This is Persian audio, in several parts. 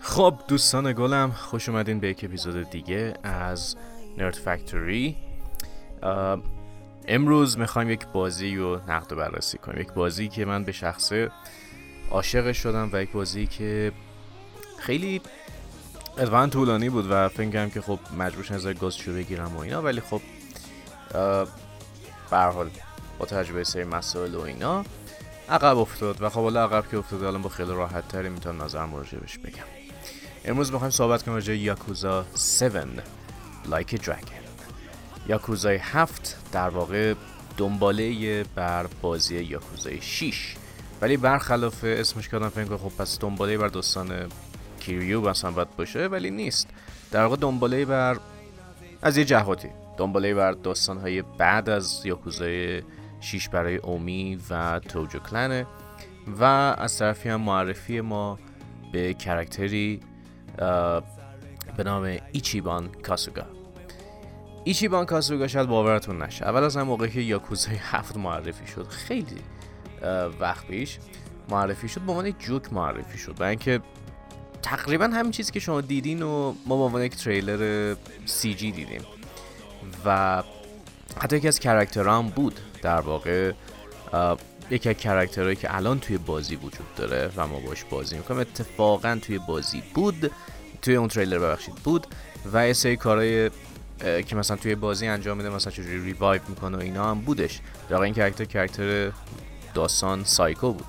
خب دوستان گلم خوش اومدین به یک اپیزود دیگه از نرد فکتوری. امروز می‌خوایم یک بازی رو نقد و بررسی کنیم. یک بازی که من به شخصه عاشقش شدم و یک بازی که خیلی اتفاقا طولانی بود و فکر که خب مجبور نظر گازشو بگیرم و اینا ولی خب به حال با تجربه سری مسائل و اینا. عقب افتاد و خب حالا عقب که افتاد الان با خیلی راحت تری می‌تونم نظر بهش بگم. امروز می‌خوایم صحبت کنیم راجع یاکوزا 7 لایک دراگن یاکوزای 7 در واقع دنباله بر بازی یاکوزای 6 ولی برخلاف اسمش کردم فکر خب پس دنباله بر داستان کیریو مثلا باید باشه ولی نیست. در واقع دنباله بر از یه جهاتی. دنباله بر داستان های بعد از یاکوزای 6 برای اومی و توجو کلنه و از طرفی هم معرفی ما به کرکتری به نام ایچیبان کاسوگا. ایچیبان کاسوگا شاید باورتون نشه. اول از هم موقعی که یاکوزای هفت معرفی شد خیلی وقت پیش معرفی شد به عنوان جوک معرفی شد برای اینکه تقریبا همین چیزی که شما دیدین و ما به عنوان یک تریلر سی جی دیدیم. و حتی یکی از character ها هم بود. در واقع یکی از character هایی که الان توی بازی وجود داره و ما باش بازی می‌کنیم اتفاقا توی بازی بود توی اون تریلر ببخشید بود و یه سری کارهای که مثلا توی بازی انجام میده مثلا چجوری revive می‌کنه و اینا هم بودش. در این character character داستان سایکو بود.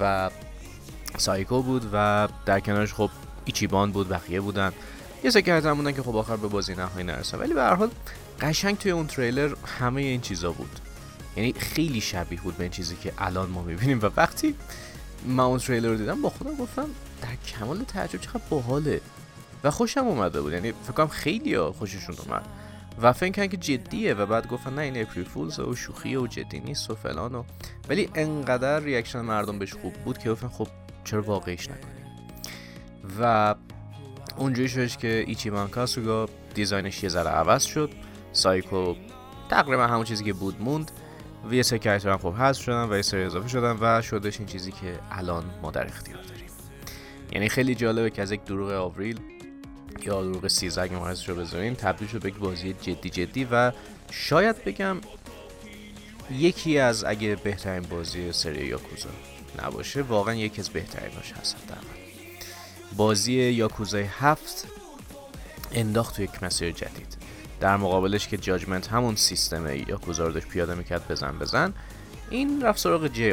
و سایکو بود و در کنارش خب ایچیبان بود بقیه بودن. یه سری character بودن که خب آخر به بازی نهایی نرسن ولی به هر حال قشنگ توی اون تریلر همه این چیزا بود. یعنی خیلی شبیه بود به این چیزی که الان ما می‌بینیم. و وقتی من اون تریلر رو دیدم با خودم گفتم در کمال تعجب چقدر باحاله. و خوشم اومده بود. یعنی فکر کنم خیلی ها خوششون اومد. و فکر که جدیه. و بعد گفتن نه این April Fools و شوخیه و جدی نیست و فلان و ولی انقدر reaction مردم بهش خوب بود که گفتن خب چرا واقعیش نکنیم؟ و اونجوری شدش که ایچیمان کاسوگا دیزاینش یه ذره عوض شد. سایکو تقریبا همون چیزی که بود موند. و یه سری کرکتر هم خب حذف شدن و یه سری اضافه شدن و شدش این چیزی که الان ما در اختیار داریم. یعنی خیلی جالبه که از یک دروغ آوریل یا دروغ 13 اگه رو بذاریم تبدیل شد به یک بازی جدی جدی و شاید بگم یکی از اگه بهترین بازی سری یاکوزا نباشه واقعا یکی از بهتریناش هست در بازی یاکوزای هفت انداخت تو یک مسیر جدید. در مقابلش که جاجمنت همون سیستم یاکوزا رو داشت پیاده می‌کرد بزن بزن. این رفت سراغ جی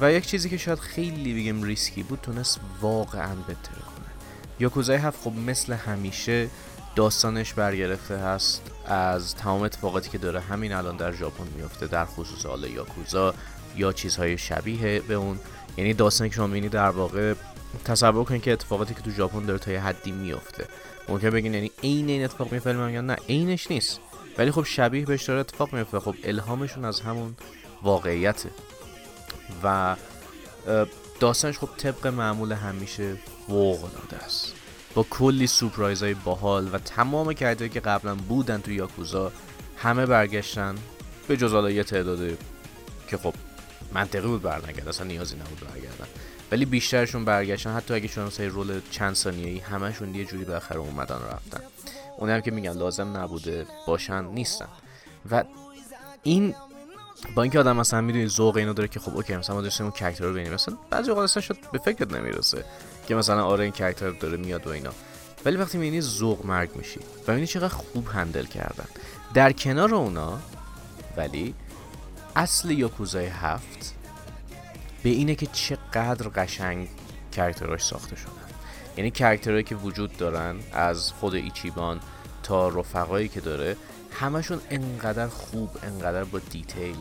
و یک چیزی که شاید خیلی بگم ریسکی بود تونست واقعا بهتره کنه. یاکوزای هفت خب مثل همیشه داستانش برگرفته هست از تمام اتفاقاتی که داره همین الان در ژاپن میفته در خصوص حال یاکوزا یا چیزهای شبیه به اون. یعنی داستانی که شما می‌بینید در واقع تصور کنید که اتفاقاتی که تو ژاپن داره تا یه حدی میفته ممکن بگین یعنی عین این اتفاق میفته یا نه عینش نیست. ولی خب شبیه بهش داره اتفاق میفته. خب الهامشون از همون واقعیته. و داستانش خب طبق معمول همیشه فوق العاده است. با کلی سورپرایز های باحال و تمام کردهایی که قبلا بودن تو یاکوزا همه برگشتن به جز یه تعداد که خب منطقی بود برنگرد. اصلا نیازی نبود برگردن. ولی بیشترشون برگشتن. حتی اگه شما مثلا رول چند ثانیه‌ای همشون یه جوری بالاخره اومدن رفتن. اونم که میگن لازم نبوده باشن نیستن. و این با اینکه آدم مثلا می‌دونی ذوق اینو داره که خب اوکی مثلا ما داشتیم اون کاراکتر رو ببینیم. مثلا بعضی اوقات اصلا شد به فکرت نمی‌رسه که مثلا آره این کاراکتر داره میاد و اینا. ولی وقتی می‌بینی ذوق مرگ میشی و می‌بینی چقدر خوب handle کردن. در کنار اونا ولی اصل یاکوزای هفت به اینه که چقدر قشنگ character اش ساخته شدن. یعنی character هایی که وجود دارن از خود ایچیبان تا رفقایی که داره همشون انقدر خوب انقدر با detail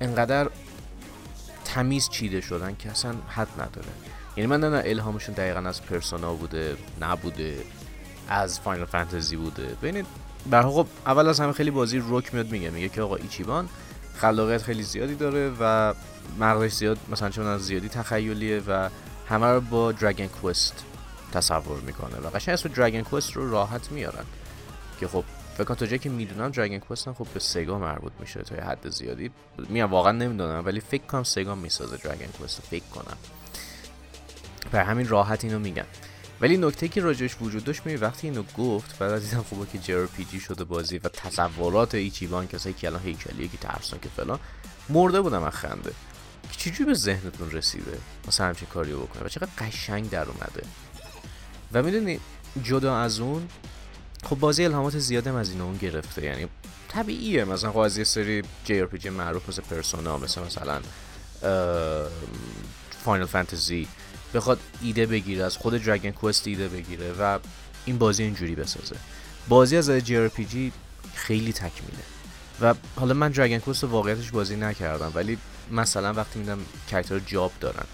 انقدر تمیز چیده شدن که اصلا حد نداره. یعنی من نه الهامشون دقیقا از Persona بوده نبوده از Final Fantasy بوده. ببینید در خب اول از همه خیلی بازی رک میاد میگه میگه که آقا ایچیبان خلاقیت خیلی زیادی داره و مغزش زیاد مثلا چون از زیادی تخیلیه و همه رو با Dragon Quest تصور می‌کنه و قشنگ اسم Dragon Quest رو راحت میارن. که خب فکر تا جایی که می‌دونم Dragon Quest خب به Sega مربوط میشه تا یه حد زیادی. میام واقعا نمی‌دونم ولی فکر کنم سگا می‌سازه دراگن کوست فکر کنم. بر همین راحت اینو میگن. ولی نکته که راجعش وجود داشت می وقتی اینو گفت بعد از خوبه که جی شده بازی و تصورات ایچیبان کسایی که الان هیکلیه که که فلان مرده بودم از خنده. چجوری به ذهنتون رسیده؟ مثلا همچین کاری بکنه. و چقدر قشنگ در اومده. و می‌دونی جدا از اون خب بازی الهامات زیادم از این اون گرفته. یعنی طبیعیه. مثلا خب از یه سری JRPG معروف مثل Persona مثل مثلا Final Fantasy بخواد ایده بگیره از خود Dragon Quest ایده بگیره و این بازی اینجوری بسازه. بازی از جی خیلی تکمیله. و حالا من Dragon Quest واقعیتش بازی نکردم ولی مثلا وقتی می‌دیدم character job دارن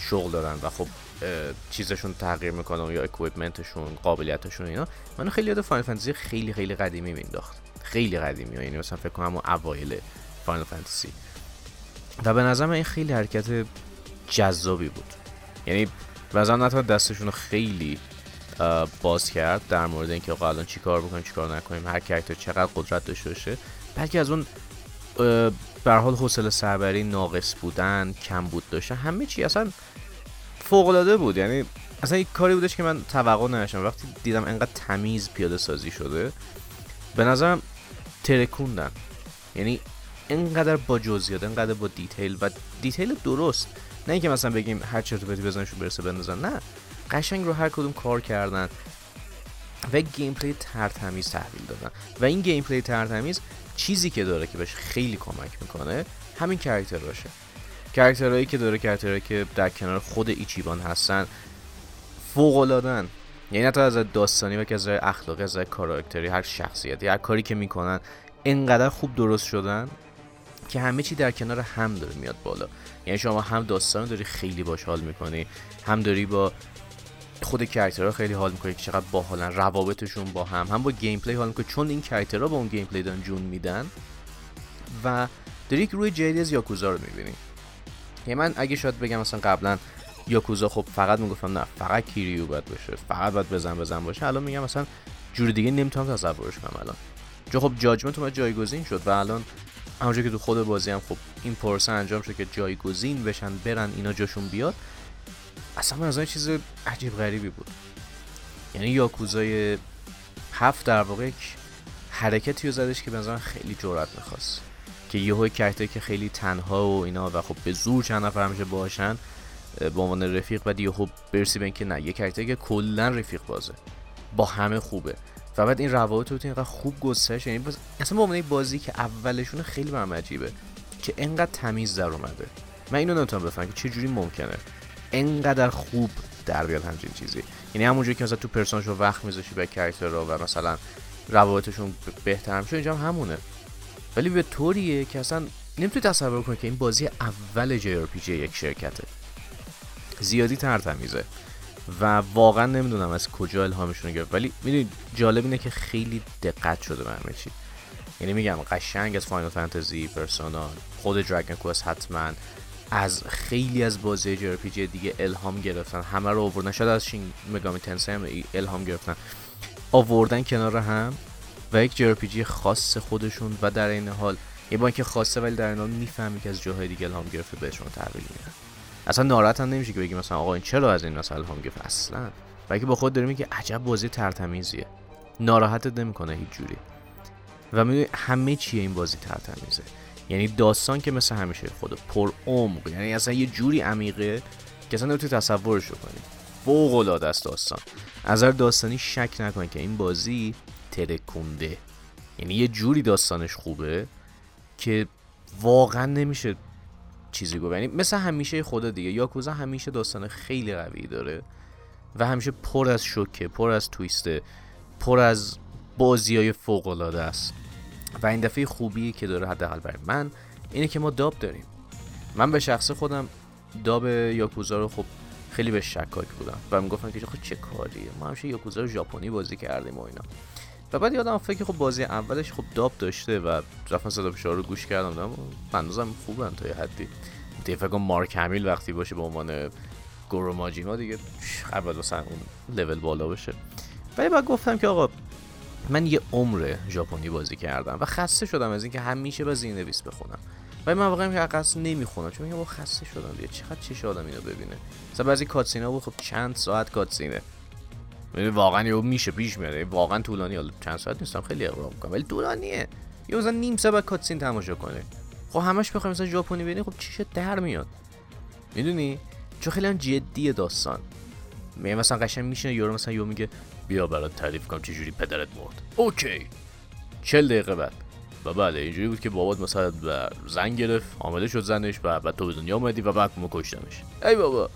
شغل دارن و خب چیزشون تغییر می‌کنه یا equipment شون قابلیتشون اینا منو خیلی یاد فاینل فانتزی خیلی خیلی قدیمی مینداخت خیلی قدیمی یعنی مثلا فکر کنم اوایل فاینل فانتزی و به نظر این خیلی حرکت جذابی بود. یعنی وزن نتونست دستشون خیلی باز کرد در مورد اینکه آقا الان چیکار بکنیم چیکار نکنیم هر کرکتر چقدر قدرت داشته باشه. بلکه از اون به حال حوصله سربری ناقص بودن کم بود داشته همه چی اصلا فوق العاده بود. یعنی اصلا یک کاری بودش که من توقع نداشتم. وقتی دیدم انقدر تمیز پیاده سازی شده به نظرم ترکوندن. یعنی انقدر با جزئیات انقدر با detail. و detail درست. نه اینکه مثلا بگیم هر چرت پرتی به ذهنشون برسه بندازن نه. قشنگ رو هر کدوم کار کردن و gameplay ترتمیز تحویل دادن. و این gameplay ترتمیز چیزی که داره که بهش خیلی کمک می‌کنه همین character باشه. character هایی که داره character هایی که در کنار خود ایچیبان هستن فوق العادن یعنی حتی از داستانی و که از اخلاقی از کاراکتری هر شخصیتی هر کاری که می‌کنن انقدر خوب درست شدن که همه چی در کنار هم داره میاد بالا. یعنی شما هم داستان داری خیلی باش حال می‌کنی هم داری با خود character ها خیلی حال می‌کنی که چقدر باحالن روابطشون با هم هم با gameplay حال می‌کنی. چون این character ها با اون gameplay دارن جون میدن و داری یک روی جدی از یاکوزا رو می‌بینی. یعنی من اگه شاید بگم مثلا قبلا یاکوزا خب فقط می‌گفتم نه فقط کیریو باید باشه فقط باید بزن بزن باشه. الان میگم مثلا جور دیگه نمی‌تونم تصورش کنم الان. چون خب جاجمنت اومد جایگزین شد و الان همونجور که تو خود بازی هم خب این پروسه انجام شد که جایگزین بشن برن اینا جاشون بیاد اصلا از چیز عجیب غریبی بود. یعنی یاکوزای هفت در واقع یک حرکتی رو زدش که به خیلی جرأت می‌خواست. که یهو کرکتر که خیلی تنها و اینا و خب به زور چند نفر همیشه باشن به عنوان رفیق بعد یهو برسی به اینکه نه یه کرکتر که کلا رفیق بازه. با همه خوبه. و بعد این روابط رو اینقدر خوب گسترش یعنی باز... اصلا به بازی که اولشون خیلی برام عجیبه که انقدر تمیز در اومده. من اینو نمی‌تونم بفهمم که چه جوری ممکنه انقدر خوب در بیاد همچین چیزی. یعنی همونجوری که مثلا تو Persona ش وقت میذاشی به character رو و مثلا روابطشون بهتر میشه اینجا هم همونه. ولی به طوریه که اصلا نمی‌تونی تصور کنی که این بازی اول JRPG یک شرکته. زیادی ترتمیزه و واقعا نمی‌دونم از کجا الهامشون گرفت. ولی می‌دونی جالب اینه که خیلی دقت شده به همه چی؟ یعنی میگم قشنگ از Final Fantasy Persona خود Dragon Quest حتما. از خیلی از بازی جی دیگه الهام گرفتن. همه رو آوردن. شاید از شین مگامی تنسای هم الهام گرفتن. آوردن کنار هم و یک جی خاص خودشون و در این حال یه بانک خاصه ولی در این حال می‌فهمی که از جاهای دیگه الهام گرفته بهشون تحویل میدن. اصلا ناراحت هم نمیشه که بگی مثلا آقا این چرا از این مثلا الهام گرفت؟ اصلا. بلکه با خود داری میگه عجب بازی ترتمیزیه. ناراحتت نمی‌کنه هیچ جوری. و میگه همه چیه این بازی ترتمیزه. یعنی داستان که مثل همیشه خود پر عمق. یعنی اصلا یه جوری عمیقه که اصلا نمی‌تونی تصورش کنی. فوق العاده است داستان. از هر داستانی شک نکن که این بازی ترکونده. یعنی یه جوری داستانش خوبه که واقعا نمیشه چیزی گفت. یعنی مثل همیشه خدا دیگه. یاکوزا همیشه داستان خیلی قوی داره و همیشه پر از شوکه پر از تویسته پر از بازی های فوق العاده است. و این دفعه خوبی که داره حداقل برای من اینه که ما داب داریم. من به شخص خودم داب یاکوزا رو خب خیلی به شکاک بودم. و می‌گفتم که خب چه کاریه؟ ما همیشه یاکوزا رو ژاپنی بازی کردیم و اینا. و بعد یادم فکر خب بازی اولش خب داب داشته و رفتم صدا فشار رو گوش کردم دارم بندازم خوبن تا یه حدی. دیگه فکر مارک همیل وقتی باشه به عنوان گورو ماجیما دیگه قبل مثلا اون لول بالا بشه ولی بعد گفتم که آقا من یه عمر ژاپنی بازی کردم و خسته شدم از اینکه همیشه با زیر نویس بخونم. ولی من واقعا که قصد نمی‌خونم چون میگم خسته شدم دیگه چقدر چش آدم اینو ببینه؟ مثلا بعضی کاتسینا بود خب چند ساعت کاتسینه. یعنی واقعا یه میشه پیش میاد. واقعا طولانی. حالا چند ساعت نیستم خیلی اقراق می‌کنم. ولی طولانیه. یه مثلا نیم ساعت کاتسین تماشا کنه. خب همش بخوایم مثلا ژاپنی ببینی خب چیش در میاد. می‌دونی؟ چون خیلی هم جدیه داستان. می مثلا قشنگ میشینه یورو مثلا یو میگه بیا برات تعریف کنم چه جوری پدرت مرد. اوکی. 40 دقیقه بعد. و بله اینجوری بود که بابات مثلا زن گرفت حامله شد زنش و بعد تو به دنیا اومدی و بعد ما کشتمش. ای بابا.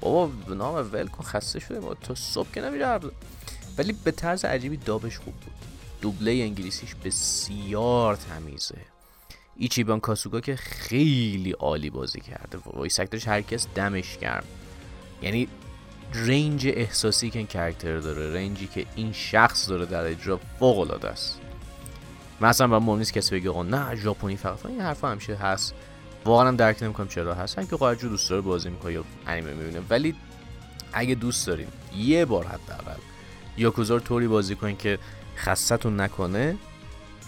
بابا نام ول کن خسته شده ما تا صبح که نمیره ولی به طرز عجیبی دابش خوب بود. دوبله انگلیسیش بسیار تمیزه. ایچیبان کاسوگا که خیلی عالی بازی کرده. voice actor ش هرکس دمش گرم. یعنی range احساسی که این character داره range ی که این شخص داره در اجرا فوق العاده است مثلا با مهم نیست کسی بگه نه ژاپنی فقط. این حرفا همیشه هست. واقعا درک نمی‌کنم چرا هست. اگه قاعدجو دوست داره بازی می‌کنه یا انیمه می‌بینه ولی اگه دوست داریم یه بار حداقل یاکوزا رو طوری بازی کنین که خستتون نکنه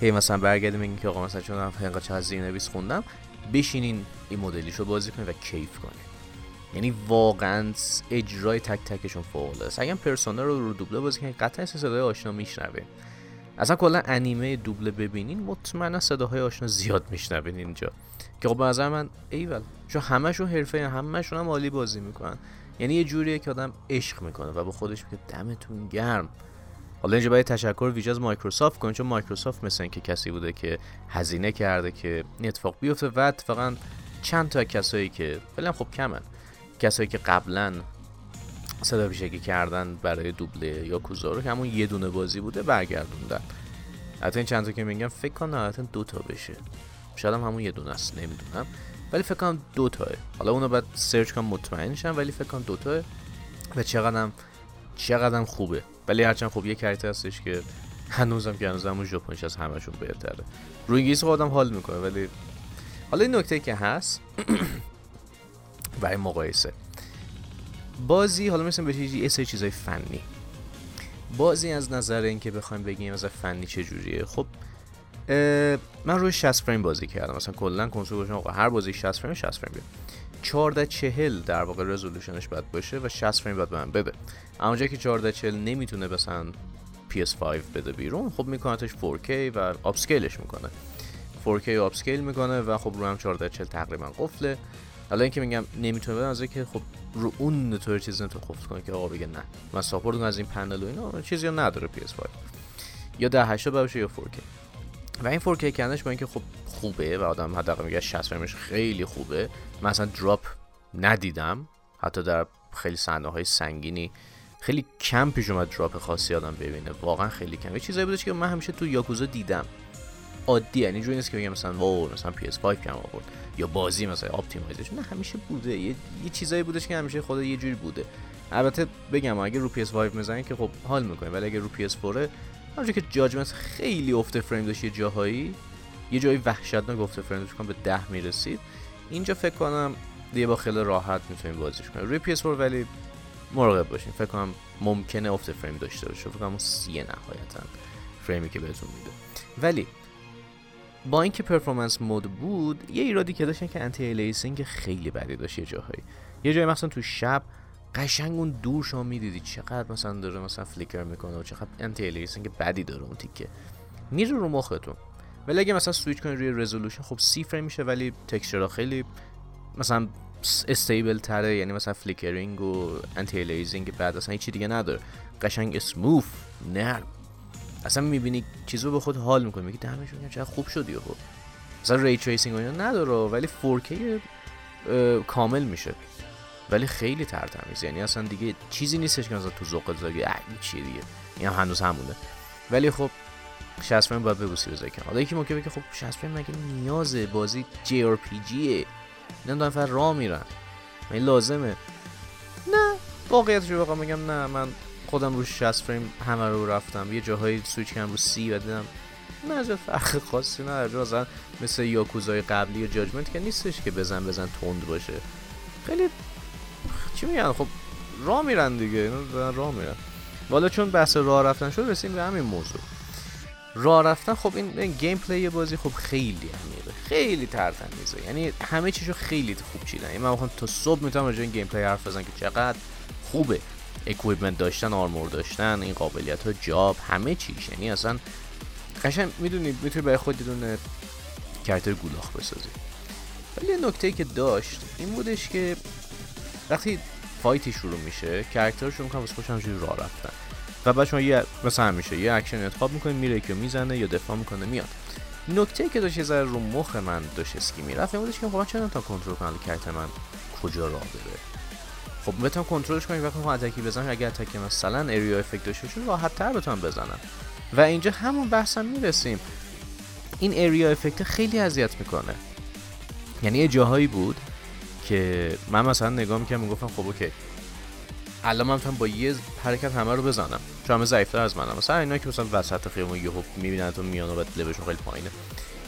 هی مثلا برگردیم میگیم که آقا مثلا چون من چه از نویس خوندم بشینین این مدلیشو بازی کنین و کیف کنین. یعنی واقعا اجرای تک تکشون فوق است. اگه پرسونا رو رو دوبله بازی کنین قطعا صدای آشنا میشنوه اصلا کلا انیمه دوبله ببینین مطمئنا صداهای آشنا زیاد میشنوین اینجا. که خب به نظر من ایول. چون همشون حرفه همشون هم عالی بازی می‌کنن. یعنی یه جوریه که آدم عشق می‌کنه و به خودش میگه دمتون گرم. حالا اینجا باید تشکر ویژه مایکروسافت کنیم چون مایکروسافت مثل که کسی بوده که هزینه کرده که این اتفاق بیفته و اتفاقا چند تا کسایی که فعلا خب کمن. کسایی که قبلا صدا پیشگی کردن برای دوبله یاکوزا رو که همون یه دونه بازی بوده برگردوندن. حتی این چند تا که میگم فکر کنم نهایتا دو تا بشه. شاید هم همون یه دونه است نمی‌دونم. ولی فکر کنم دو تاه. حالا اونو بعد search کنم مطمئن شم ولی فکر کنم دو تاه. و چقدرم چقدرم خوبه. ولی هرچند خب یه کریتر هستش که هنوزم که هنوزم اون ژاپنیش از همشون بهتره. رو انگلیسی خودم حال می‌کنه ولی حالا این نکته که هست برای مقایسه. بازی حالا مثلا به یه سری چیزای فنی. بازی از نظر اینکه بخوایم بگیم از فنی چه جوریه خب من روی 60 فریم بازی کردم. مثلا کلا کنسول آقا هر بازی 60 فریم 60 فریم بیاد. 14 40 در واقع resolution ش باید باشه و 60 فریم باید من بده. اما که 14 40 نمی‌تونه مثلا PS5 بده بیرون خب میکنتش 4K و upscale ش می‌کنه. 4K آپسکیل می‌کنه و خب رو هم 14 40 تقریبا قفله. حالا اینکه میگم نمی‌تونه بده از که خب رو اون طور چیزی نمی‌تونه قفل کنه که آقا بگه نه. من support از این پنل و اینا چیزی نداره PS5 یا 1080 باشه یا 4K و این 4K کردنش با اینکه خب خوبه و آدم حداقل میگه 60 فریمش خیلی خوبه. من اصلا دراپ ندیدم. حتی در خیلی صحنه های سنگینی خیلی کم پیش اومد دراپ خاصی آدم ببینه. واقعا خیلی کم. یه چیزایی بودش که من همیشه تو یاکوزا دیدم. عادی یعنی جوری نیست که بگم مثلا واو مثلا PS5 کم آورد. یا بازی مثلا اپتیمایزش نه همیشه بوده. یه, یه چیزایی بودش که همیشه خود یه جوری بوده. البته بگم اگه رو PS5 می‌زنین که خب حال می‌کنه ولی اگه رو PS4 همونجوری که جاجمنت خیلی افت فریم داشت یه جاهایی یه جایی وحشتناک افت فریم داشت به 10 می‌رسید. اینجا فکر کنم دیگه با خیلی راحت می‌تونیم بازیش کنیم. روی PS4 ولی مراقب باشین. فکر کنم ممکنه افت فریم داشته باشه. فکر کنم سی نهایتا فریمی که بهتون میده. ولی با اینکه performance mode بود یه ایرادی که داشتن که anti-aliasing خیلی بدی داشت یه جاهایی. یه جایی مثلا تو شب قشنگ اون دور شما می‌دیدی. چقدر مثلا داره مثلا flicker می‌کنه و چقدر anti-aliasing بدی داره اون تیکه. میره رو مختون. ولی اگه مثلا سویچ کنی روی resolution خب سی فریم میشه ولی texture ها خیلی مثلا stable تره. یعنی مثلا flickering و anti بد اصلا هیچی دیگه نداره. قشنگ smooth نرم. اصلا می‌بینی چیزو به خود حال می‌کنی. میگی دمش میگم چقدر خوب شدی خب مثلا ray tracing نداره ولی 4K کامل میشه. ولی خیلی ترتمیز. یعنی اصلا دیگه چیزی نیستش که مثلا تو ذوق زاگی چیه دیگه؟ این هم هنوز همونه. ولی خب 60 فریم باید ببوسی بذاری کنار حالا یکی ممکنه بگه خب 60 فریم مگه نیازه؟ بازی JRPG ـه. اینا دارن فقط راه میرن. این لازمه. نه واقعیتش رو میگم نه. من خودم رو 60 فریم همه رو رفتم. یه جاهایی سویچ کردم رو سی و دیدم نه فرق خاصی نداره. مثلا مثل یاکوزای قبلی جاجمنت که نیستش که بزن بزن تند باشه. خیلی چی میگن؟ خب راه میرن دیگه اینا راه میرن. والا چون بحث راه رفتن شد رسیم به همین موضوع. راه رفتن خب این gameplay بازی خب خیلی عمیقه. خیلی ترتمیزه یعنی همه چیشو خیلی خوب چیدن. یعنی من تا صبح می‌تونم راجع این gameplay حرف بزنم که چقدر خوبه. equipment داشتن armor داشتن این قابلیت ها job همه چیش. یعنی اصلا قشنگ می‌دونید می‌تونی برای خودت یه دونه character گولاخ بسازی. ولی نکته که داشت این بودش که وقتی fight ی شروع میشه character شروع می‌کنن واسه خودشون راه رفتن. و بعد شما یه مثلا میشه یه اکشن انتخاب می‌کنه میره که می‌زنه یا دفاع می‌کنه میاد. نکته که داشت یه ذره رو مخ من داشت اسکی می‌رفت این بودش که خب چرا نتونم کنترل کنم character من کجا راه بره؟ خب بتونم کنترلش کنم وقتی می‌خوام attack ی بزنم اگه attack ی مثلا area effect داشته باشه راحت تر بتونم بزنم. و اینجا همون بحثم می‌رسیم. این اریا افکت خیلی اذیت می‌کنه. یعنی یه جاهایی بود که من مثلا نگاه می‌کردم می‌گفتم خب اوکی. الان من با یه حرکت همه رو بزنم. چون همه ضعیفتر از منم. مثلا اینا که مثلا وسط خیابون یهو می‌بینن تو میان و بعد لبشون خیلی پایینه.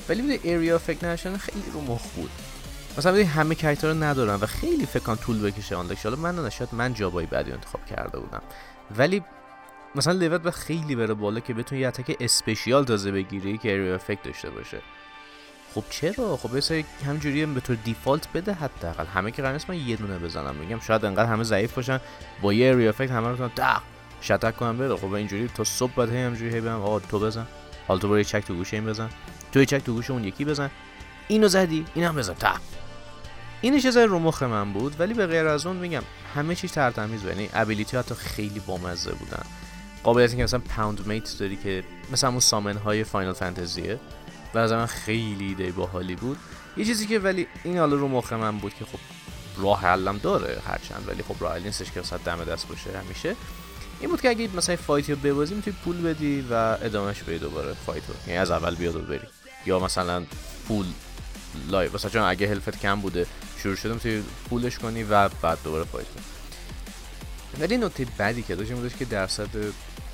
ولی بده ایریا فکر نشن خیلی رو مخ بود. مثلا همه کریکتر رو ندارن و خیلی فکر طول بکشه آن حالا من نشد من جابای بعدی انتخاب کرده بودم. ولی مثلا به خیلی بره بالا که بتونی یه اتک اسپشیال تازه بگیری که ایریا افکت داشته باشه. خب چرا؟ خب بس همجوری به طور دیفالت بده حداقل. همه که قرار من یه دونه بزنم. میگم شاید انقدر همه ضعیف باشن با یه ری افکت همه رو دق شتک کنم بره خب اینجوری تا صبح بعد همجوری هی بگم آقا تو بزن. حالا تو برو چک تو گوشه این بزن. تو یه چک تو گوشه اون یکی بزن. اینو زدی اینم بزن. تا اینش از رو مخ من بود ولی به غیر از اون میگم همه چیز ترتمیز یعنی ability حتی خیلی بامزه بودن. قابلیتی که مثلا Poundmate داری که مثلا اون summon های فاینال فانتزیه و از من خیلی ایده باحالی بود. یه چیزی که ولی این حالا رو مخ من بود که خب راه حلم داره هرچند ولی خب راه نیستش که مثلا دم دست باشه همیشه. این بود که اگه مثلا fight ی رو ببازی می‌تونی پول بدی و ادامهش بدی دوباره fight رو. یعنی از اول بیاد و بری. یا مثلا پول live مثلا چون اگه health ت کم بوده شروع شده می‌تونی full ش کنی و بعد دوباره fight کنی. ولی نکته بعدی که داشت این که درصد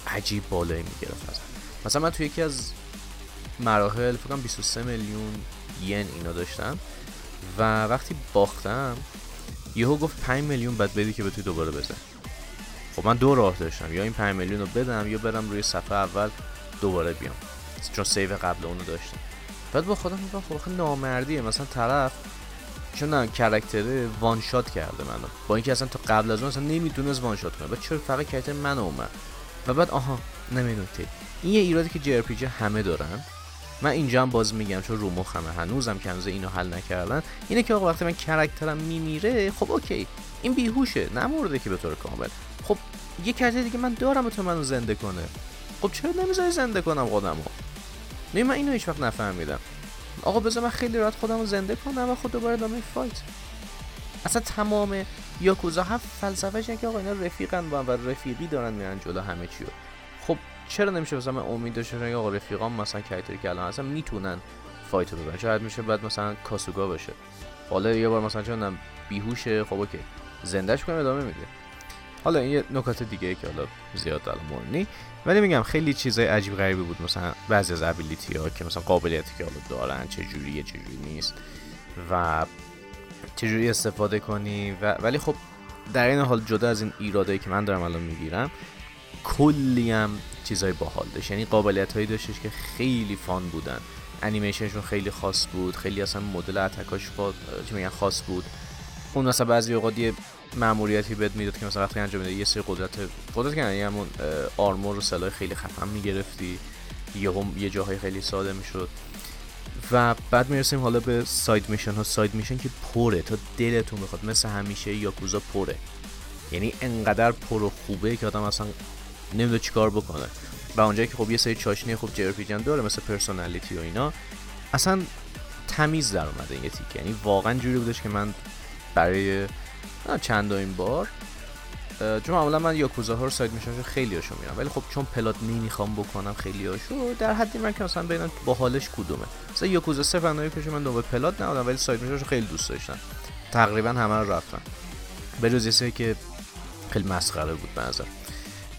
عجیب بالایی می‌گرفت مثلا من توی یکی از مراحل فکر 23 میلیون ین اینا داشتم و وقتی باختم یهو گفت 5 میلیون باید بدی که بتونی دوباره بزن. خب من دو راه داشتم یا این 5 میلیون رو بدم یا برم روی صفحه اول دوباره بیام. چون save قبل اونو داشتم. بعد با خودم میگم خب نامردیه. مثلا طرف چون character ه one shot کرده منو. با اینکه اصلا تا قبل از اون اصلا نمی‌دونست one shot کنه. بعد چرا فقط character منو اومد؟ و بعد آها نمی‌دونی این یه ایرادی که جی همه دارن. من اینجا هم باز میگم چون رو مخمه هنوزم که هنوز اینو حل نکردن اینه که آقا وقتی من character م میمیره خب okay این بیهوشه نمورده که به طور کامل. خب یه character دیگه من دارم تو منو زنده کنه. خب چرا نمی‌ذاری زنده کنم خودمو؟ نه من اینو هیچ وقت نفهمیدم. آقا بذار من خیلی راحت خودمو زنده کنم و خود دوباره ادامه fight اصلا تمام یاکوزا هم فلسفهش که آقا اینا رفیقن با و رفیقی دارن میرن جلو همه چیو. چرا نمیشه مثلا من امید داشته باشم آقا رفیقام مثلا character ی که الان اصلا می‌تونن fight رو ببرن شاید میشه بعد مثلا کاسوگا بشه حالا یه بار مثلا چون بیهوشه خب اوکی. زندهش کنیم ادامه میده. حالا این یه نکات دیگه که حالا زیاد الان مورنی ولی میگم خیلی چیزای عجیب غریبی بود. مثلا بعضی از ابیلیتی ها که مثلا قابلیتی که حالا دارن چه جوریه چه جوری نیست. و چجوری استفاده کنی و ولی خب در این حال جدا از این ایرادایی که من دارم الان می‌گیرم کلی هم چیزای باحال داشت. یعنی قابلیت هایی داشتش که خیلی fun بودن. انیمیشنشون خیلی خاص بود. خیلی اصلا مدل attack هاش با چی میگن خاص بود. اون مثلا بعضی اوقات یه ماموریتی بهت می‌داد که مثلا وقتی انجام میده یه سری قدرت قدرت که یعنی همون armor و سلاح خیلی خفن می‌گرفتی. یه هم یه جاهای خیلی ساده می‌شد. و بعد می‌رسیم حالا به side mission. ها side mission که پره. تا دلتون بخواد. مثل همیشه یاکوزا پره. یعنی انقدر پر و خوبه که آدم اصلا نمی‌دونه چیکار بکنه. و اونجایی که خب یه سری چاشنی خوب جی داره مثل personality و اینا اصلا تمیز در اومده این تیک یعنی واقعا جوری بودش که من برای چند این بار چون معمولا من یاکوزا ها رو side mission خیلی هاشو میرم. ولی خب چون plat نمی‌خوام بکنم خیلی هاشو در حدی من که مثلا ببینم با حالش کدومه. مثلا یاکوزا 3 و که من دو plat نبودم ولی side mission خیلی دوست داشتم. تقریبا همه رو رفتم. به جز که خیلی مسخره بود به نظر.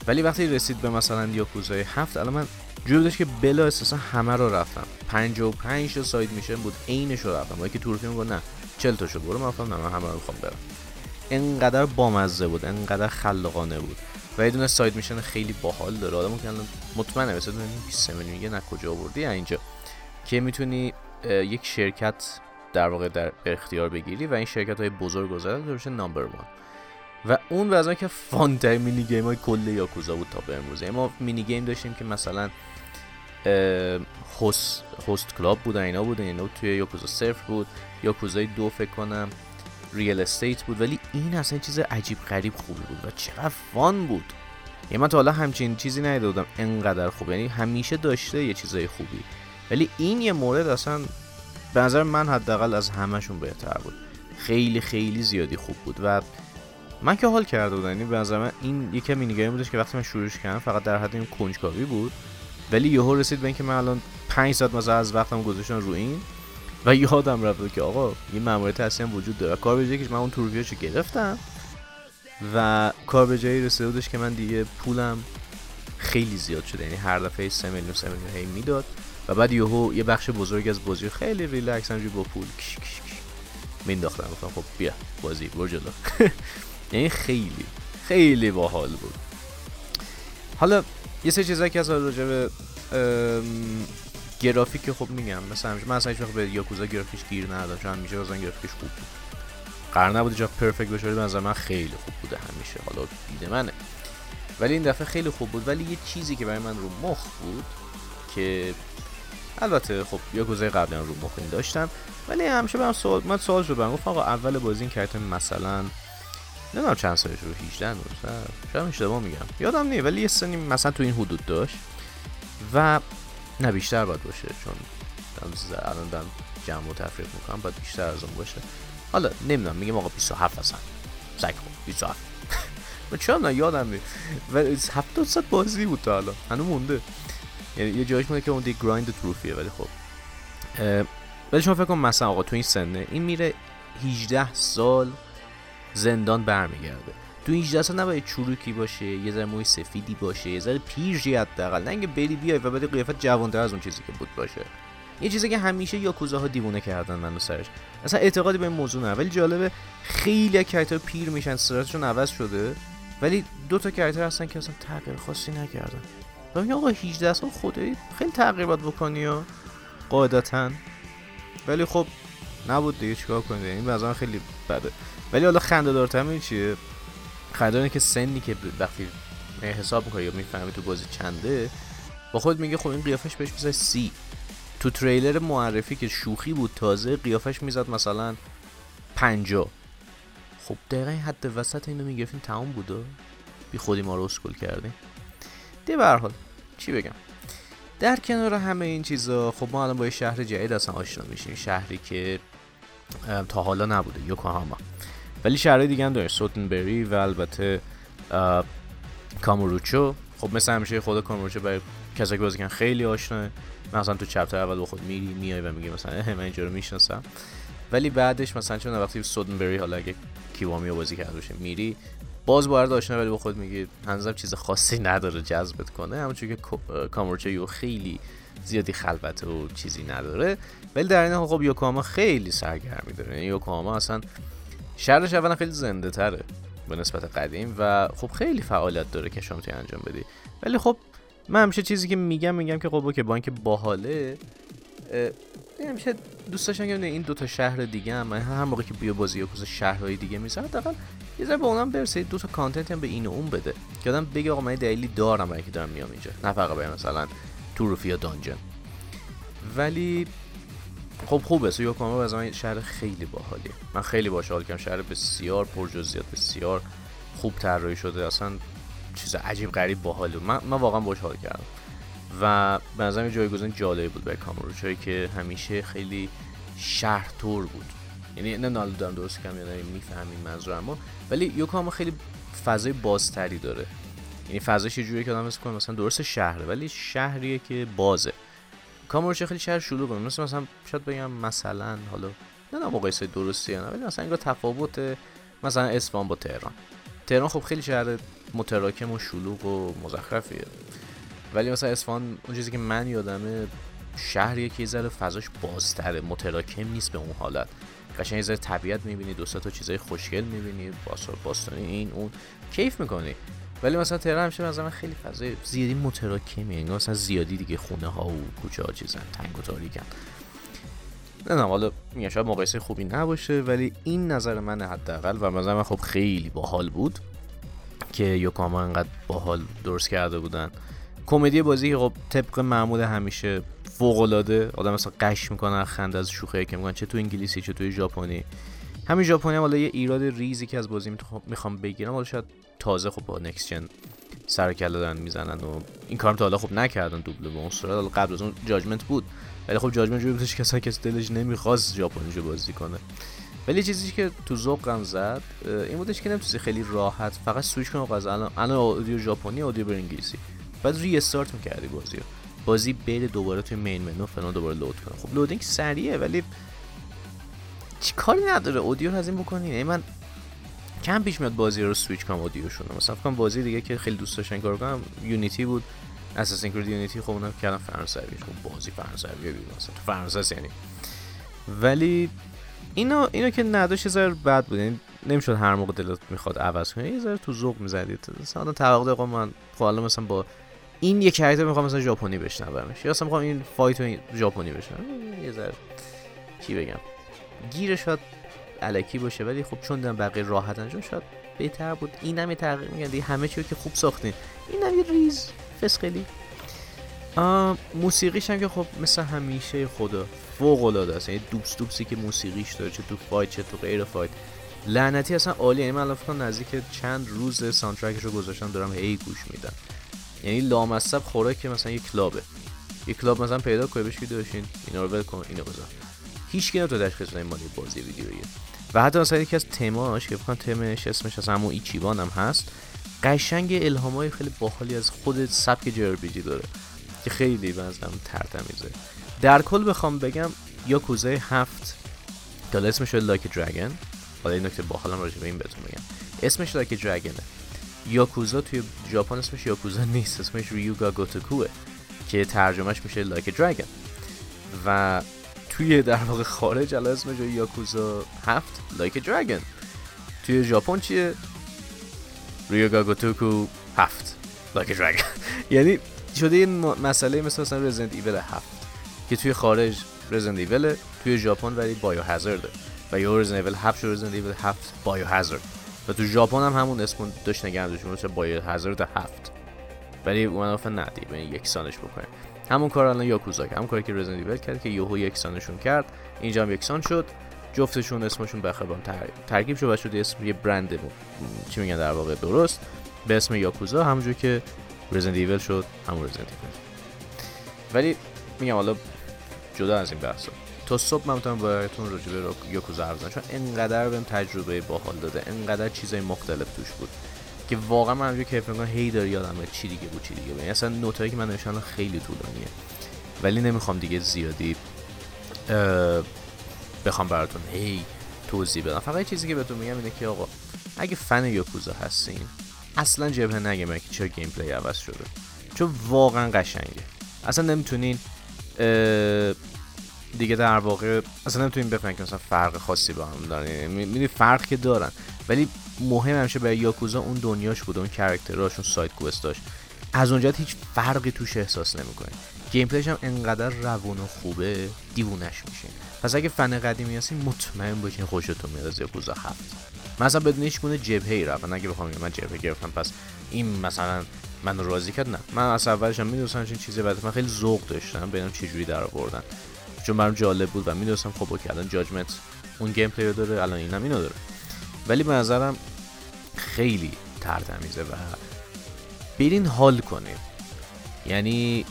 ولی وقتی رسید به مثلا یاکوزای هفت الان من جوری که بلا اساسا همه رو رفتم. 55 تا ساید میشه بود عینش رو رفتم. ولی که تورفی میگه نه 40 تا شو برو من نه من همه رو می‌خوام برم. انقدر بامزه بود انقدر خلاقانه بود. و یه دونه ساید میشن خیلی باحال داره. آدمو که الان مطمئنه مثلا 20 میلیون یه نه کجا آوردی؟ اینجا. که می‌تونی یک شرکت در واقع در اختیار بگیری و این شرکت های بزرگ گذاره بشه number one. و اون وزن که fun mini game های کل یاکوزا بود تا به امروزه ما mini game داشتیم که مثلا hostess club بودن اینا بودن. اینا توی یاکوزا صفر بود. یاکوزای دو فکر کنم real estate بود. ولی این اصلا چیز عجیب غریب خوبی بود و چقدر fun بود. یعنی من تا حالا همچین چیزی ندیده بودم انقدر خوب. یعنی همیشه داشته یه چیزای خوبی. ولی این یه مورد اصلا به نظر من حداقل از همشون بهتر بود. خیلی خیلی زیادی خوب بود و من که حال کرده بودم. یعنی به نظر این یکی مینی بودش که وقتی من شروعش کردم فقط در حد این کنجکاوی بود. ولی یهو رسید به اینکه من الان 5 ساعت مثلا از وقتم گذاشتم رو این و یادم رفت که آقا یه ماموریت اصلی هم وجود داره. کار به که من اون تروفیاشو گرفتم و کار به جایی رسیده بودش که من دیگه پولم خیلی زیاد شده. یعنی هر دفعه 3 میلیون 3 میلیون هی می‌داد و بعد یهو یه بخش بزرگ از بازی خیلی ریلکس همجوری با پول مینداختم. گفتم خب بیا بازی برو یعنی خیلی خیلی باحال بود. حالا یه سه چیزایی که از راجع به گرافیک خب میگم. مثلا من اصلا هیچ به یاکوزا گرافیکش گیر ندادم. چون همیشه مثلا گرافیکش خوب بود. قرار نبود جا پرفکت بشه نظر من خیلی خوب بوده همیشه. حالا دید منه. ولی این دفعه خیلی خوب بود. ولی یه چیزی که برای من رو مخ بود که البته خب یا گذای قبلا رو مخ داشتم. ولی همیشه برام سوال من سوال شد برام. گفت آقا اول بازی این کرکتر مثلا نمی‌دونم چند سالش رو 18 نوز شاید اشتباه میگم. یادم نیست ولی یه سنی مثلا تو این حدود داشت. و نه بیشتر باید باشه چون الان دارم جمع و تفریق می‌کنم باید بیشتر از اون باشه. حالا نمی‌دونم میگم آقا 27 هستن. سگ خوب 27 و چرا نه یادم نیست. و 70 ساعت بازی بود تا حالا هنو مونده. یعنی یه جایش مونده که اون دی گرایند تروفیه ولی خب. ولی شما فکر کن مثلا آقا تو این سنه این میره 18 سال زندان برمیگرده. تو 18 سال نباید چروکی باشه یه ذره موی سفیدی باشه یه ذره پیرژی حداقل. نه اینکه بری بیای و بعد قیافت جوانتر از اون چیزی که بود باشه. یه چیزی که همیشه یاکوزاها دیوونه کردن منو سرش. اصلا اعتقادی به این موضوع نه. ولی جالبه خیلی کرکتر پیر میشن صورتشون عوض شده. ولی دو تا کرکتر هستن که اصلا تغییر خاصی نکردن. و میگه آقا 18 سال خودی خیلی تغییر باید بکنی یا قاعدتا. ولی خب نبود دیگه چیکار کنید این مثلا خیلی بده. ولی حالا خنده دارتر چیه؟ خنده که سنی که وقتی حساب می‌کنی یا می‌فهمی تو بازی چنده با خود میگه خب این قیافش بهش می‌ذاره سی تو تریلر معرفی که شوخی بود تازه قیافش می‌زد مثلا پنجا. خب دقیقا حد وسط اینو می‌گرفتیم تمام بوده بی خودی ما رو اسکول کردیم. دی حال چی بگم؟ در کنار همه این چیزا خب ما الان با یه شهر جدید اصلا آشنا میشیم. شهری که تا حالا نبوده یوکوهاما. ولی شهرهای دیگه هم داره سوتنبری و البته کاموروچو خب مثل همیشه خود کاموروچو برای کسایی که بازی خیلی آشناه مثلا تو چپتر اول با خود میری میای و میگی مثلا من اینجا رو می‌شناسم. ولی بعدش مثلا چون وقتی سودنبری حالا اگه کیوامی بازی کرده باشه میری باز وارد آشنا ولی با خود میگی هنوزم چیز خاصی نداره جذبت کنه. همونجوری که کامورچه خیلی زیادی خلوته و چیزی نداره. ولی در این حال خب یوکوهاما خیلی سرگرمی داره. یعنی یوکوهاما اصلا شهرش اولا خیلی زنده تره به نسبت قدیم و خب خیلی فعالیت داره که شما انجام بدی. ولی خب من همیشه چیزی که میگم میگم که خب که با اینکه باحاله همیشه دوست داشتم که این دو تا شهر دیگه هم من هر موقع که بیا بازی یاکوزا شهرهای دیگه میسن حداقل یه ذره به اونم برسه دو تا کانتنت هم به این و اون بده که آدم بگه آقا من دلیلی دارم برای اینکه دارم میام اینجا. نه فقط برای مثلا توروفیا دانجن. ولی خب خوبه سو یوکوهاما از شهر خیلی باحالیه. من خیلی باحال کردم. شهر بسیار پرجزئیات بسیار خوب طراحی شده. اصلا چیز عجیب غریب باحال من من واقعا باحال حال کردم. و به نظرم جایگزین جالبی بود برای کامورو که همیشه خیلی شهر تور بود. یعنی نه نالو دارم درست کم یعنی می‌فهمین منظورمو ولی یوکوهاما خیلی فضای بازتری داره. یعنی فضاش یه جوری که آدم مثل مثلا درست شهره ولی شهریه که بازه. کامورچه خیلی شهر شلوغه. مثل مثلا شاید بگم مثلا حالا نه مقایسه درستی نه ولی مثلا انگار تفاوت مثلا اصفهان با تهران. تهران خب خیلی شهر متراکم و شلوغ و مزخرفیه. ولی مثلا اصفهان اون چیزی که من یادمه شهریه که یه ذره فضاش بازتره متراکم نیست به اون حالت. قشنگ یه ذره طبیعت می‌بینی دو تا چیزای خوشگل می‌بینی باستانی این اون. کیف می‌کنی. ولی مثلا تهران همیشه مثلا خیلی فضای زیادی متراکمی انگار مثلا زیادی دیگه خونه ها و کوچه ها چیزن تنگ و تاریکن نه نه حالا میگم شاید مقایسه خوبی نباشه ولی این نظر من حداقل و مثلا من خب خیلی باحال بود که یوکاما انقدر باحال درست کرده بودن. کمدی بازی که خب طبق معمول همیشه فوق العاده آدم مثلا قش می‌کنن خنده از شوخی که می‌کنن چه تو انگلیسی چه تو ژاپنی. همین ژاپنی هم حالا یه ایراد ریزی که از بازی می‌خوام بگیرم حالا شاید تازه خب با نکس جن سر کله دارن می‌زنن و این کارم تا حالا خب نکردن دوبله به اون صورت. قبل از اون جاجمنت بود ولی خب Judgment جوری بودش که اصلا کسی دلش نمی‌خواست ژاپنی رو بازی کنه. ولی چیزی که تو ذوقم زد این بودش که نمی‌تونی خیلی راحت فقط سویچ کنی از الان الان audio ژاپنی audio به انگلیسی. بعد restart می‌کردی بازی رو. بازی بره دوباره توی main menu فلان دوباره load کنه. خب loading سریعه ولی چی کاری نداره؟ audio رو از این بکنی یعنی من کم پیش میاد بازی رو سویچ کنم audio شون مثلا فکر بازی دیگه که خیلی دوست داشتن کار کنم Unity بود. اساسین کرید یونیتی خب اونم کردم فرانسوی. خب بازی فرانسوی بود مثلا. تو فرانسه یعنی. ولی اینو اینو که نداشت یه بد بود. یعنی نمی‌شد هر موقع دلت می‌خواد عوض کنی. یه ذره تو ذوق می‌زدید مثلا دقیقا من خب حالا مثلا با این یه کرکتر می‌خوام مثلا ژاپنی بشنومش. یا مثلا می‌خوام این فایت ژاپنی بشنوم. یه ذره چی بگم؟ گیرش شاید علکی باشه ولی خب چون دیدم بقیه راحت انجام شاید بهتر بود. اینم یه تغییر میگن دیگه همه چی که خوب ساختین. اینم یه ریز. فسقلی موسیقیش هم که خب مثل همیشه خدا فوق العاده است. یعنی دوبس دوبسی که موسیقیش داره چه تو fight چه تو غیر fight. لعنتی اصلا عالی یعنی من الان نزدیک چند روز soundtrack ش رو گذاشتم دارم هی گوش میدم. یعنی لامصب خوراک که مثلا یه club ه. یه club مثلا پیدا کنی بهش داشتین اینا رو ول کن اینو بذار. هیچ کی تو تشخیص نمیده مال یه بازی ویدیویی و حتی مثلا یکی از تماش که فکر تمش اسمش از همون ایچیبان هم هست قشنگ الهامای خیلی باحالی از خود سبک JRPG داره که خیلی بازم ترتمیزه در کل بخوام بگم یاکوزا هفت که اسمش Like a Dragon حالا این نکته باحالم راجع به این بهتون بگم. اسمش Like a Dragon ه یاکوزا توی ژاپن اسمش یاکوزا نیست اسمش Ryu ga Gotoku ه که ترجمهش میشه Like a Dragon و توی در واقع خارج الان اسمش یاکوزا هفت Like a Dragon توی ژاپن چیه؟ Ryu ga Gotoku هفت Like a Dragon یعنی شده این مسئله مثل مثلا Resident Evil هفت که توی خارج Resident Evil توی ژاپن ولی Biohazard و یا Resident Evil هفت شده Resident Evil هفت Biohazard و تو ژاپن هم همون اسم داشت نگه داشت Biohazard هفت. ولی اون نه دیگه یک سانش بکنه همون کار الان یاکوزا همون کاری که رزیدنت ایول کرد که یوهو یکسانشون کرد. اینجا هم یکسان شد. جفتشون اسمشون بخبان ترکیب شد و شد اسم یه برند چی میگن در واقع درست. به اسم یاکوزا همونجور که رزیدنت ایول شد همون رزیدنت ایول ولی میگم حالا جدا از این بحثا. تا صبح من می‌تونم براتون راجع به یاکوزا حرف چون انقدر بهم تجربه باحال داده انقدر چیزای مختلف توش بود. که واقعا من همینجوری کیف می‌کنم هی داری یادم چی دیگه بود چی دیگه بود. یعنی اصلا نوتایی که من نشان خیلی طولانیه. ولی نمی‌خوام دیگه زیادی بخوام براتون هی توضیح بدم. فقط چیزی که بهتون میگم اینه که آقا اگه فن یاکوزا هستین اصلا جبهه نگه که چرا گیم پلی عوض شده. چون واقعا قشنگه. اصلا نمی‌تونین دیگه در واقع اصلا نمی‌تونین بفهمین که مثلا فرق خاصی با هم دارن. یعنی فرق که دارن. ولی مهم همیشه برای یاکوزا اون دنیاش بود اون character اشون side quest هاش. از اونجا هیچ فرقی توش احساس نمی‌کنین gameplay ش هم انقدر روون و خوبه دیوونش میشین پس اگه فن قدیمی هستین مطمئن باشین خوشتون میاد یاکوزا هفت. مثلا بدون هیچ گونه جبهه ای رفتن اگه بخوام من جبهه گرفتم پس این مثلا من راضی کرد نه. من از اولش هم می‌دونستم این چیزی بعد من خیلی ذوق داشتم ببینم چه جوری در آوردن. چون برام جالب بود و می‌دونستم خب OK الان Judgment اون gameplay رو داره الان اینم اینو داره. ولی به نظرم خیلی ترتمیزه و برین حال کنید یعنی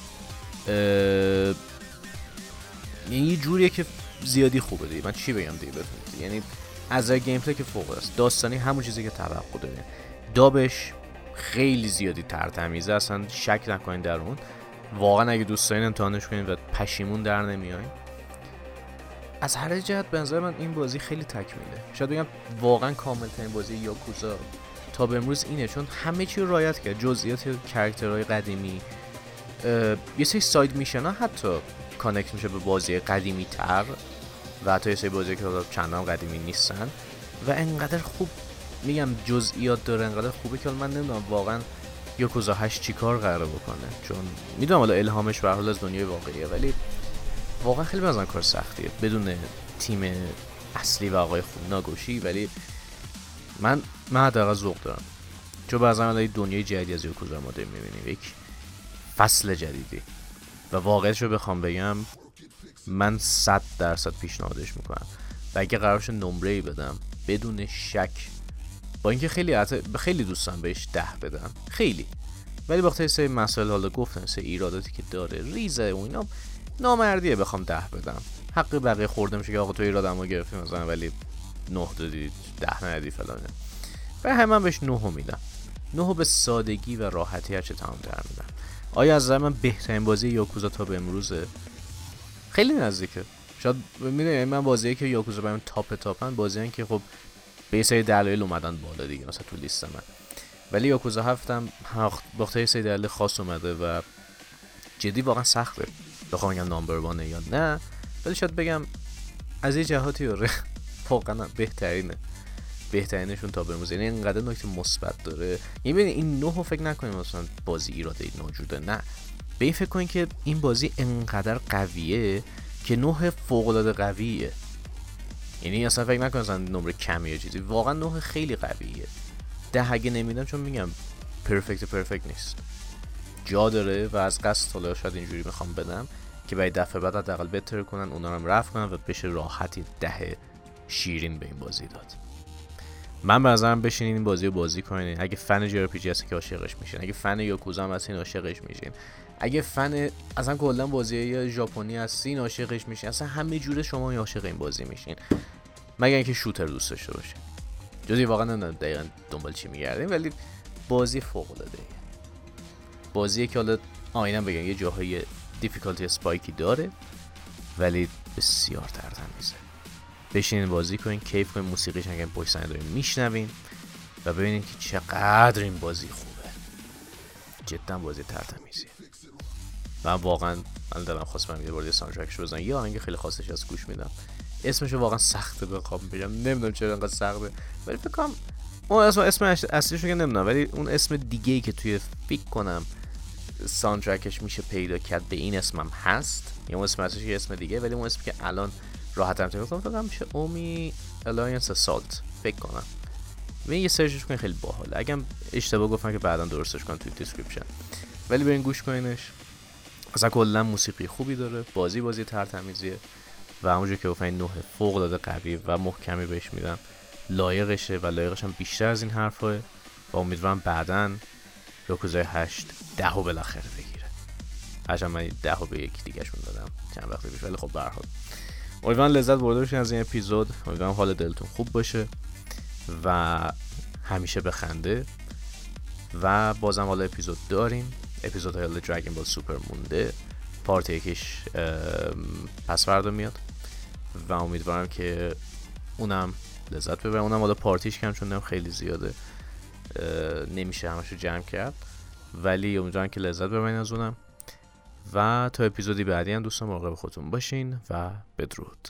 یعنی یه جوریه که زیادی خوبه دیگه. من چی بگم دیگه بهتون؟ یعنی از gameplay که فوق است. داستانی همون چیزی که توقع داره dub ش خیلی زیادی ترتمیزه اصلا شک نکنید در اون. واقعا اگه دوست دارین امتحانش کنید و پشیمون در نمیاین از هر جهت به نظر من این بازی خیلی تکمیله. شاید بگم واقعا کامل ترین بازی یاکوزا تا به امروز اینه چون همه چی رو right کرد. جزئیات character های قدیمی یه سری side mission ها حتی connect میشه به بازی قدیمی تر و حتی یه سری بازی که چندان قدیمی نیستن. و انقدر خوب میگم جزئیات داره انقدر خوبه که من نمی‌دونم واقعا یاکوزا 8 چیکار قراره بکنه. چون می‌دونم حالا الهامش به حال از دنیای واقعیه ولی واقعا خیلی بازن کار سختیه. بدون تیم اصلی و آقای خوب ناگوشی ولی من من حداقل ذوق دارم. چون بعضا دنیای جدیدی از یاکوزا ما داریم می‌بینیم. یک فصل جدیدی. و واقعیتش رو بخوام بگم من صد درصد پیشنهادش می‌کنم. و اگه قرارش نمره ای بدم بدون شک با اینکه خیلی خیلی دوستان بهش ده بدم. خیلی. ولی وقتی سه مسائل حالا گفتم سه ایراداتی که داره ریزه و اینا نامردیه بخوام ده بدم. حق بقیه خورده میشه که آقا تو ایرادمو گرفتی مثلا ولی نه دادی ده ندی فلانه. و همه بهش نه میدم نه به سادگی و راحتی هرچه تمام در میدم آیا از من بهترین بازی یاکوزا تا به امروزه؟ خیلی نزدیکه. شاید می‌دونی من بازیه که یاکوزا برام تاپ تاپن بازی که خب به سری دلایل اومدن بالا دیگه مثلا تو لیست من. ولی یاکوزا هفتم با سری دلیل خاص اومده و جدی واقعا سخته. بخوام بگم نامبر وانه یا نه ولی شاید بگم از یه جهاتی آره واقعا بهترینه. بهترینشون تا به امروز یعنی اینقدر نکته مثبت داره. یعنی این نه فکر نکنیم مثلا بازی ایراده موجوده نه. به این فکر کنید که این بازی انقدر قویه که نه فوق العاده قویه. یعنی اصلا فکر نکنید مثلا نمره کمی یا چیزی. واقعا نه خیلی قویه. ده اگه نمیدم چون میگم پرفکت پرفکت نیست. جا داره و از قصد حالا شاید اینجوری می‌خوام بدم که برای دفعه بعد حداقل بهتر کنن اونا رو رفت کنن و بشه راحتی ده شیرین به این بازی داد. من به نظرم بشینین این بازی رو بازی کنین. اگه فن جی پی هستی که عاشقش میشین. اگه فن یاکوزا هم هستین عاشقش میشین. اگه فن اصلا کلا بازی ژاپنی هستین عاشقش میشین. اصلا همه جوره شما عاشق این بازی میشین. مگر اینکه شوتر دوست داشته باشین. جزی واقعا نمی‌دونم دقیقا دنبال چی میگردیم ولی بازی فوق العاده بازی که حالا آینم بگم یه جاهای دیفیکالتی اسپایکی داره ولی بسیار ترتمیزه بشینین بازی کنین کیف کنین موسیقیش اگه پشت صحنه دارین میشنوین و ببینین که چقدر این بازی خوبه. جدا بازی ترتمیزیه من واقعا من دلم خواست من یه بار soundtrack ش بزنم. یه آهنگ خیلی خاصش از گوش میدم. اسمش واقعا سخته بخوام بگم نمی‌دونم چرا انقدر سخته. ولی فکر اون اسم اسم اصلیش که نمی‌دونم ولی اون اسم دیگه ای که توی فکر کنم soundtrack ش میشه پیدا کرد به این اسمم هست. یا اون اسم یه اسم دیگه ولی اون اسم که الان راحت هم فکر کنم میشه Omi Alliance Assault فکر کنم. و یه search ش کنین خیلی باحاله. اگه اشتباه گفتم که بعدا درستش کنم توی description ولی برین گوش کنینش. اصلا کلا موسیقی خوبی داره بازی بازی ترتمیزیه و همونجور که گفتم نه فوق العاده قوی و محکمی بهش میدم لایقشه و لایقش هم بیشتر از این حرفه و امیدوارم بعدا یاکوزای هشت ده و بالاخره بگیره. هرچند من ده و به یکی دیگهشون دادم چند وقت پیش. ولی خب به امیدوارم لذت برده باشین از این اپیزود. امیدوارم حال دلتون خوب باشه و همیشه بخنده و بازم حالا اپیزود داریم. اپیزود های دراگون بال سوپر مونده. پارت یکیش پس فردا میاد. و امیدوارم که اونم لذت ببرم. اونم حالا پارتیش کم چون خیلی زیاده نمیشه همشو جمع کرد. ولی امیدوارم که لذت ببرین از اونم. و تا اپیزودی بعدی هم دوستان مراقب خودتون باشین و بدرود.